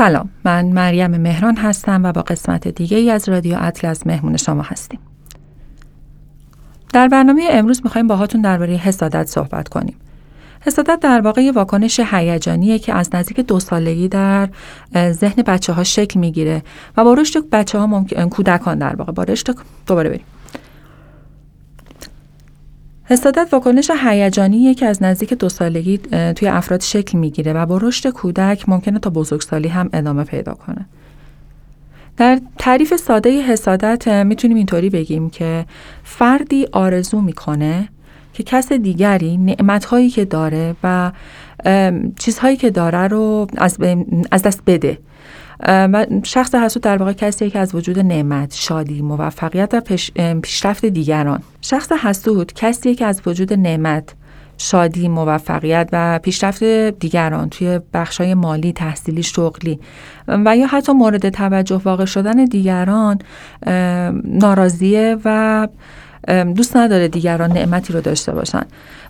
سلام. من مریم مهران هستم و با قسمت دیگه ای از رادیو اطلس مهمون شما هستیم. در برنامه امروز می‌خوایم باهاتون درباره حسادت صحبت کنیم. حسادت در واقع یه واکنش هیجانیه که از نزدیک دو سالگی در ذهن بچه ها شکل می‌گیره و با رشد بچه ها ممکن کودکان در واقع با رشد دوباره بریم. حسادت واکنش هیجانی که از نزدیک دو سالگی توی افراد شکل می‌گیره و با رشد کودک ممکنه تا بزرگسالی هم ادامه پیدا کنه. در تعریف ساده حسادت می‌تونیم اینطوری بگیم که فردی آرزو می‌کنه که کس دیگری نعمتهایی که داره و چیزهایی که داره رو از دست بده و شخص حسود در واقع کسیه که از وجود نعمت، شادی، موفقیت و پیشرفت دیگران. شخص حسود کسیه که از وجود نعمت، شادی، موفقیت و پیشرفت دیگران توی بخشای مالی، تحصیلی، شغلی و یا حتی مورد توجه واقع شدن دیگران ناراضیه و دوست نداره دیگران نعمتی رو داشته باشن.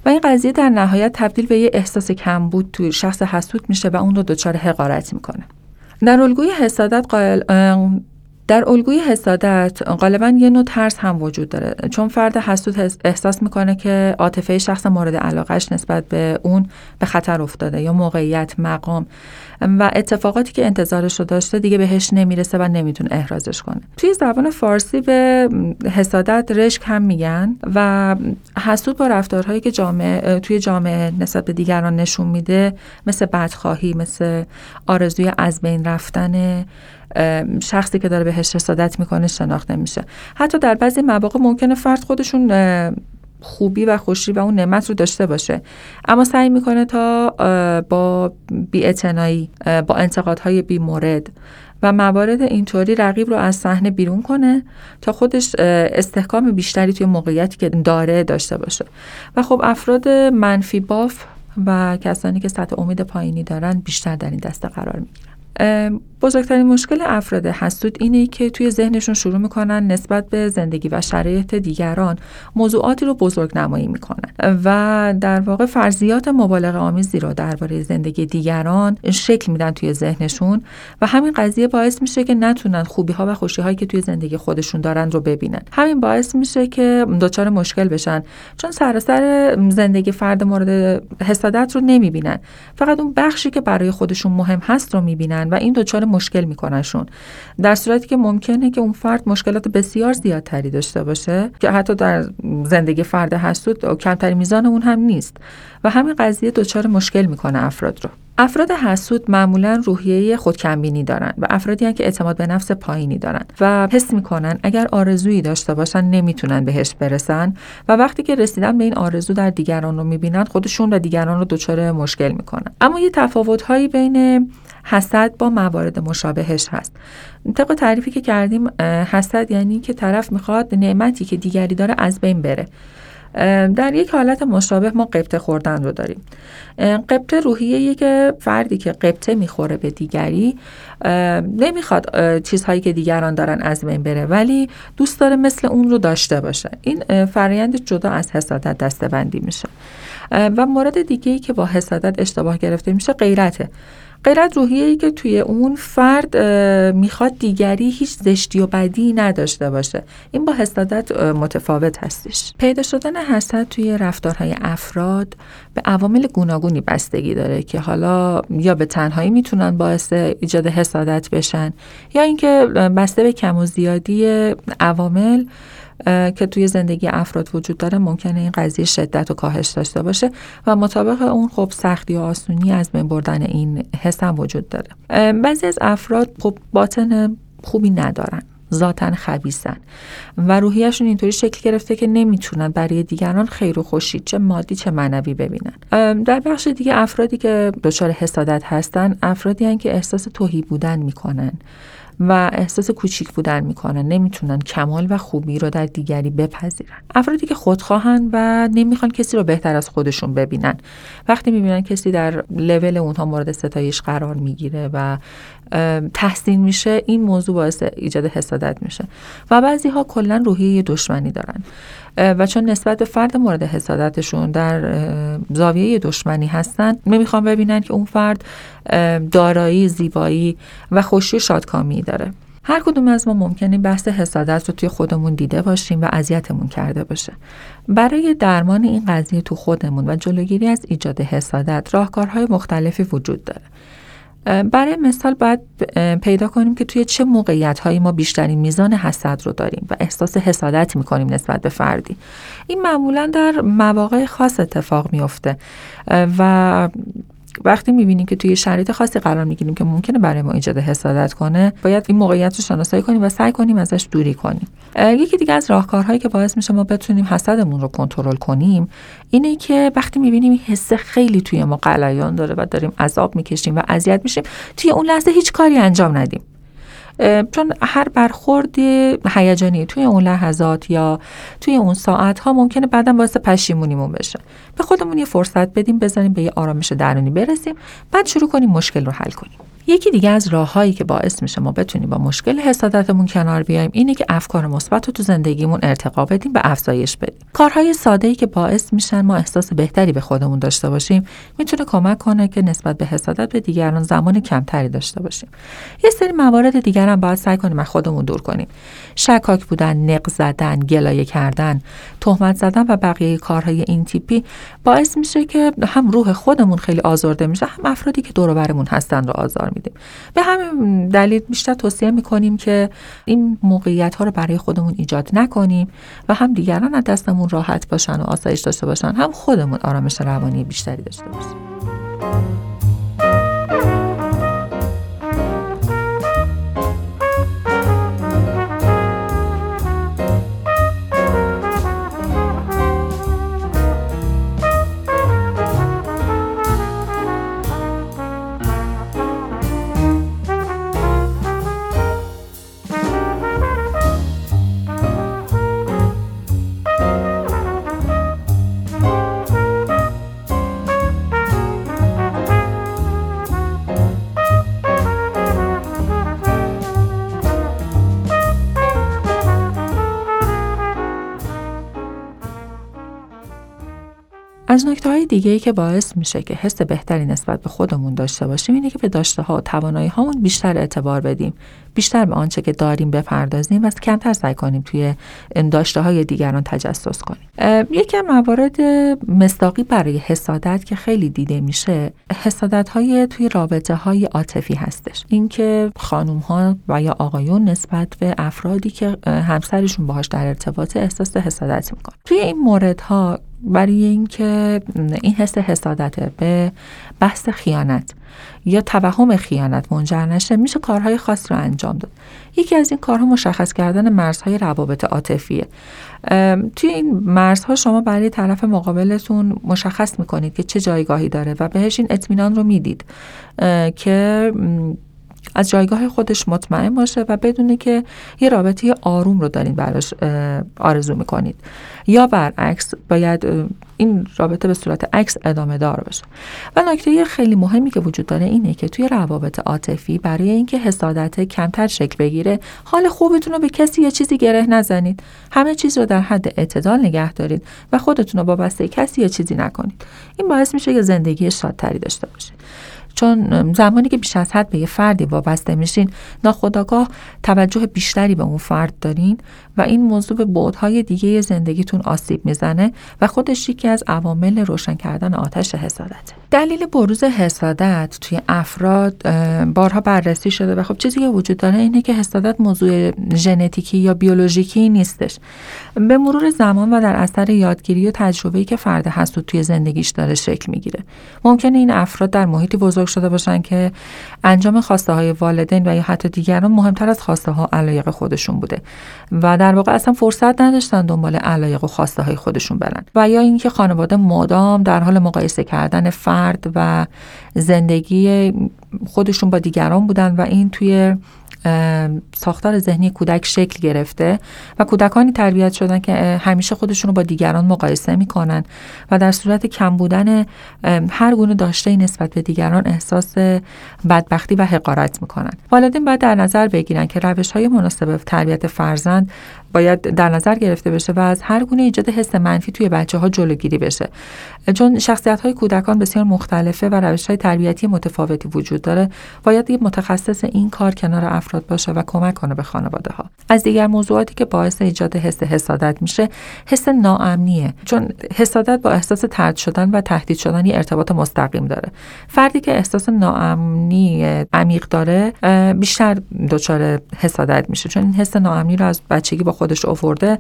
و این قضیه در نهایت تبدیل به یه احساس کمبود توی شخص حسود میشه و اون رو دچار حقارت می‌کنه. در الگوی حسادت قائل در الگوی حسادت غالبا یه نوع ترس هم وجود داره. چون فرد حسود احساس می‌کنه که عاطفه شخص مورد علاقش نسبت به اون به خطر افتاده یا موقعیت مقام. و اتفاقاتی که انتظارش رو داشته دیگه بهش نمی‌رسه و نمی‌تونه احرازش کنه. توی زبان فارسی به حسادت رشک هم میگن و حسود با رفتارهایی که جامعه توی جامعه نسبت به دیگران نشون میده مثل بدخواهی مثل آرزوی از بین رفتن شخصی که داره بهش حسادت می‌کنه شناخته میشه حتی در بعضی مواقع ممکنه فرد خودشون خوبی و خوشی و اون نعمت رو داشته باشه. اما سعی می‌کنه تا با بیاعتنایی با انتقادهای بی مورد و موارد اینطوری رقیب رو از صحنه بیرون کنه تا خودش استحکام بیشتری توی موقعیتی که داره داشته باشه. و خب افراد منفی باف و کسانی که سطح امید پایینی دارن بیشتر در این دسته قرار می‌گیرن. بزرگترین مشکل افراد حسود اینه که توی ذهنشون شروع می‌کنن نسبت به زندگی و شرایط دیگران موضوعاتی رو بزرگ نمایی می‌کنن. و در واقع فرضیات مبالغه آمیزی رو درباره زندگی دیگران شکل میدن توی ذهنشون و همین قضیه باعث میشه که نتونن خوبی ها و خوشی هایی که توی زندگی خودشون دارن رو ببینن. همین باعث میشه که دچار مشکل بشن. چون سراسر زندگی فرد مورد حسادت رو نمی‌بینن. فقط اون بخشی که برای خودشون مهم هست رو می‌بینن و این دچار مشکل میکننشون در صورتی که ممکنه که اون فرد مشکلات بسیار زیادتری داشته باشه که حتی در زندگی فرد حسود کمتری میزان اون هم نیست. و همین قضیه دچار مشکل می‌کنه افراد رو. افراد حسود معمولا روحیه خودکمبینی دارن و افرادی هن که اعتماد به نفس پایینی دارن و حس می‌کنن اگر آرزویی داشته باشن نمی‌تونن بهش برسن و وقتی که رسیدن به این آرزو در دیگران رو می‌بینن خودشون و دیگران رو دچار مشکل می‌کنن. اما یه تفاوت هایی بین حسد با موارد مشابهش هست. طبق تعریفی که کردیم حسد یعنی که طرف می‌خواد نعمتی که دیگری داره از بین بره. در یک حالت مشابه ما قبطه خوردن رو داریم. قبطه روحیه که فردی که قبطه می‌خوره به دیگری نمی‌خواد چیزهایی که دیگران دارن از بین بره ولی دوست داره مثل اون رو داشته باشه. این فرایند جدا از حسادت دسته بندی میشه و مورد دیگه ای که با حسادت اشتباه گرفته میشه غیرته. غیرت روحیه ای که توی اون فرد می‌خواد دیگری هیچ زشتی و بدی نداشته باشه. این با حسادت متفاوت هستش. پیدا شدن حسد توی رفتارهای افراد به عوامل گوناگونی بستگی داره که حالا یا به تنهایی می‌تونن باعث ایجاد حسادت بشن یا اینکه بسته به کم و زیادی عوامل که توی زندگی افراد وجود داره ممکنه این قضیه شدت و کاهش داشته باشه و مطابق اون خب سختی و آسونی از بین بردن این حس هم وجود داره. بعضی از افراد خب باطن خوبی ندارن ذاتا خبیسن و روحیشون اینطوری شکل گرفته که نمی‌تونن برای دیگران خیر و خوشی چه مادی چه معنوی ببینن. در بخش دیگه افرادی که دچار حسادت هستن افرادی هن که احساس توهی بودن می‌کنن. و احساس کوچیک بودن می‌کنن نمی‌تونن کمال و خوبی رو در دیگری بپذیرن. افرادی که خودخواهن و نمی‌خوان کسی رو بهتر از خودشون ببینن. وقتی می‌بینن کسی در لول اونها مورد ستایش قرار می‌گیره و تحسین میشه این موضوع باعث ایجاد حسادت میشه. و بعضی ها کلا روحیه دشمنی دارن. و چون نسبت به فرد مورد حسادتشون در زاویه دشمنی هستن نمی‌خوان ببینن که اون فرد دارایی زیبایی و خوشی شادکامی داره. هر کدوم از ما ممکنه بحث حسادت رو توی خودمون دیده باشیم و اذیتمون کرده باشه. برای درمان این قضیه تو خودمون و جلوگیری از ایجاد حسادت راهکارهای مختلفی وجود داره. برای مثال باید پیدا کنیم که توی چه موقعیت هایی ما بیشترین میزان حسد رو داریم و احساس حسادت می‌کنیم نسبت به فردی. این معمولا در مواقع خاص اتفاق میفته و وقتی می‌بینیم که توی شرایط خاصی قرار می‌گیریم که ممکنه برای ما ایجاد حسادت کنه باید این موقعیت رو شناسایی کنیم و سعی کنیم ازش دوری کنیم. یکی دیگه از راهکارهایی که باعث میشه ما بتونیم حسدمون رو کنترل کنیم اینه که وقتی می‌بینیم این خیلی توی ما قلیان داره و داریم عذاب می‌کشیم و اذیت میشیم توی اون لحظه هیچ کاری انجام ندیم. چون هر برخورد هیجانی توی اون لحظات یا توی اون ساعت ها ممکنه بعدا باعث پشیمونیمون بشه. به خودمون یه فرصت بدیم بذاریم به یه آرامش درونی برسیم بعد شروع کنیم مشکل رو حل کنیم. یکی دیگه از راههایی که باعث میشه ما بتونیم با مشکل حسادتمون کنار بیایم اینه که افکار مثبت رو تو زندگیمون ارتقا بدیم و افزایش بدیم. کارهای ساده ای که باعث میشن ما احساس بهتری به خودمون داشته باشیم می‌تونه کمک کنه که نسبت به حسادت به دیگران زمان کمتری داشته باشیم. یه سری موارد دیگر هم باید سعی کنیم از خودمون دور کنیم. شکاک بودن نق زدن گلایه کردن تهمت زدن و بقیه کارهای این تیپی باعث میشه که هم روح خودمون خیلی آزرده میشه هم افرادی که دور برمون هستن رو آزار میدیم به همین دلیل بیشتر توصیه می‌کنیم که این موقعیت ها رو برای خودمون ایجاد نکنیم و هم دیگران از دستمون راحت باشن و آسایش داشته باشن هم خودمون آرامش روانی بیشتری داشته باشیم. از نکته های دیگه ای که باعث میشه که حس بهتری نسبت به خودمون داشته باشیم اینه که به داشته ها و توانایی هامون بیشتر اعتبار بدیم. بیشتر به آنچه که داریم بپردازیم و کمتر سعی کنیم توی داشته های دیگران تجسس کنیم. یکی از موارد مصداقی برای حسادت که خیلی دیده میشه حسادت های توی رابطه های عاطفی هستش. اینکه خانم ها و یا آقایون نسبت به افرادی که همسرشون باهاش در ارتباط احساس حسادت می‌کنن. توی این موردها برای اینکه این حس حسادت به بحث خیانت یا توهم خیانت منجر نشه میشه کارهای خاص رو انجام داد. یکی از این کارها مشخص کردن مرزهای روابط عاطفیه. توی این مرزها شما برای طرف مقابلتون مشخص می‌کنید که چه جایگاهی داره و بهش این اطمینان رو می‌دید. که از جایگاه خودش مطمئن باشه و بدونه که یه رابطه آروم رو دارین براش آرزو می‌کنید. یا برعکس باید این رابطه به صورت عکس ادامه دار باشه. و نکته خیلی مهمی که وجود داره اینه که توی روابط عاطفی برای اینکه حسادت کمتر شکل بگیره حال خوبتون رو به کسی یه چیزی گره نزنید. همه چیز رو در حد اعتدال نگه دارید و خودتون رو با بسته کسی یه چیزی نکنید. این باعث میشه که زندگی شادتری داشته باشید چون زمانی که بیش از حد به یه فردی وابسته میشین ناخداگاه توجه بیشتری به اون فرد دارین و این موضوع به بعدهای دیگه زندگیتون آسیب می‌زنه و خودش یکی از عوامل روشن کردن آتش حسادت. دلیل بروز حسادت توی افراد بارها بررسی شده و خب چیزی که وجود داره اینه که حسادت موضوع ژنتیکی یا بیولوژیکی نیستش. به مرور زمان و در اثر یادگیری و تجربه‌ای که فرد حسود توی زندگیش داره شکل می‌گیره. ممکنه این افراد در محیطی بزرگ شده باشن که انجام خواسته های والدین و یا حتی دیگران مهمتر از خواسته ها علایق خودشون بوده. و در واقع اصلا فرصت نداشتن دنبال علایق و خواسته های خودشون برن. و یا اینکه خانواده مدام در حال مقایسه کردن فرد و زندگی خودشون با دیگران بودن و این توی ساختار ذهنی کودک شکل گرفته و کودکانی تربیت شدن که همیشه خودشون رو با دیگران مقایسه می‌کنن و در صورت کم بودن هر گونه داشته نسبت به دیگران احساس بدبختی و حقارت می‌کنن. والدین باید در نظر بگیرن که روش های مناسب تربیت فرزند باید در نظر گرفته بشه و از هر گونه ایجاد حس منفی توی بچه ها جلوگیری بشه. چون شخصیت های کودکان بسیار مختلفه و روش های تربیتی متفاوتی وجود داره باید یه متخصص این کار کنار افراد باشه و کمک کنه به خانواده ها از دیگر موضوعاتی که باعث ایجاد حس حسادت میشه حس ناامنیه چون حسادت با احساس ترد شدن و تهدید شدن یه ارتباط مستقیم داره. فردی که احساس ناامنی عمیق داره بیشتر دچار حسادت میشه چون این حس ناامنی رو از بچگی با خودش آورده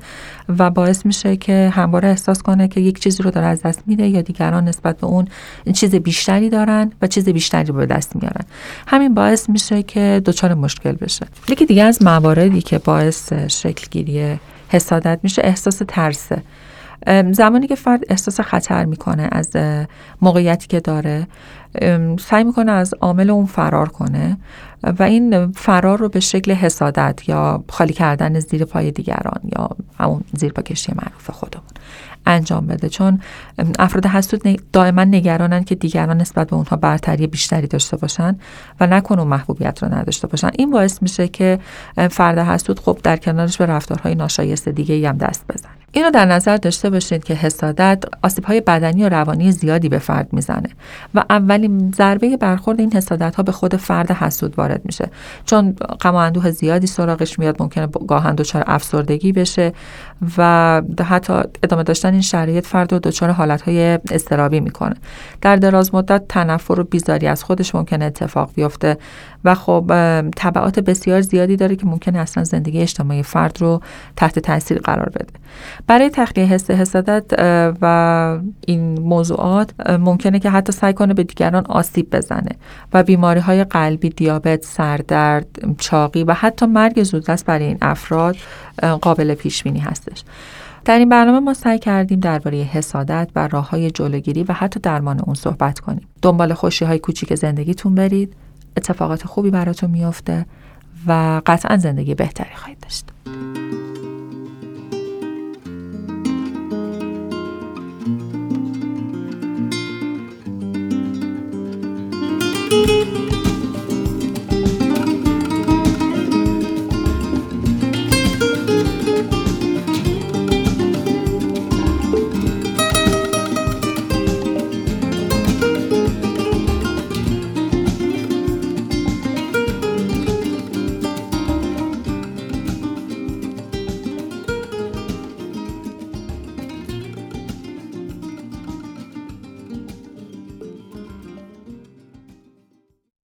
و باعث میشه که همواره احساس کنه که یک چیزی رو داره از دست میده یا دیگران نسبت به اون چیز بیشتری دارن و چیز بیشتری به دست میارن. همین باعث میشه که دچار مشکل بشه. یکی دیگه از مواردی که باعث شکلگیری حسادت میشه احساس ترسه زمانی که فرد احساس خطر می‌کنه از موقعیتی که داره سعی می‌کنه از عامل اون فرار کنه و این فرار رو به شکل حسادت یا خالی کردن زیر پای دیگران یا همون زیر پا کشی معروف خودمون. انجام بده. چون افراد حسود دائما نگرانن که دیگران نسبت به اونها برتری بیشتری داشته باشن و نکنه محبوبیت رو نداشته باشن. این باعث میشه که فرد حسود خب در کنارش به رفتارهای ناشایسته دیگه هم دست بزنه اینو در نظر داشته باشید که حسادت آسیب های بدنی و روانی زیادی به فرد می‌زنه و اولین ضربه برخورد این حسادت ها به خود فرد حسود وارد میشه. چون غم زیادی سراغش میاد ممکنه گاهن دچار افسردگی بشه و حتی ادامه داشتن این شرایط فرد رو دچار حالت های استرابی می‌کنه. در دراز مدت تنفر و بیزاری از خودش ممکنه اتفاق بیفته و خب تبعات بسیار زیادی داره که ممکنه اصلا زندگی اجتماعی فرد رو تحت تاثیر قرار بده. برای تخلیه حس حسادت و این موضوعات ممکنه که حتی سعی کنه به دیگران آسیب بزنه و بیماری های قلبی دیابت سردرد چاقی و حتی مرگ زودرس برای این افراد قابل پیش بینی هستش. در این برنامه ما سعی کردیم درباره حسادت و راه های جلوگیری و حتی درمان اون صحبت کنیم. دنبال خوشی های کوچیک زندگیتون برید. اتفاقات خوبی براتون میافته و قطعا زندگی بهتری خواهید داشت.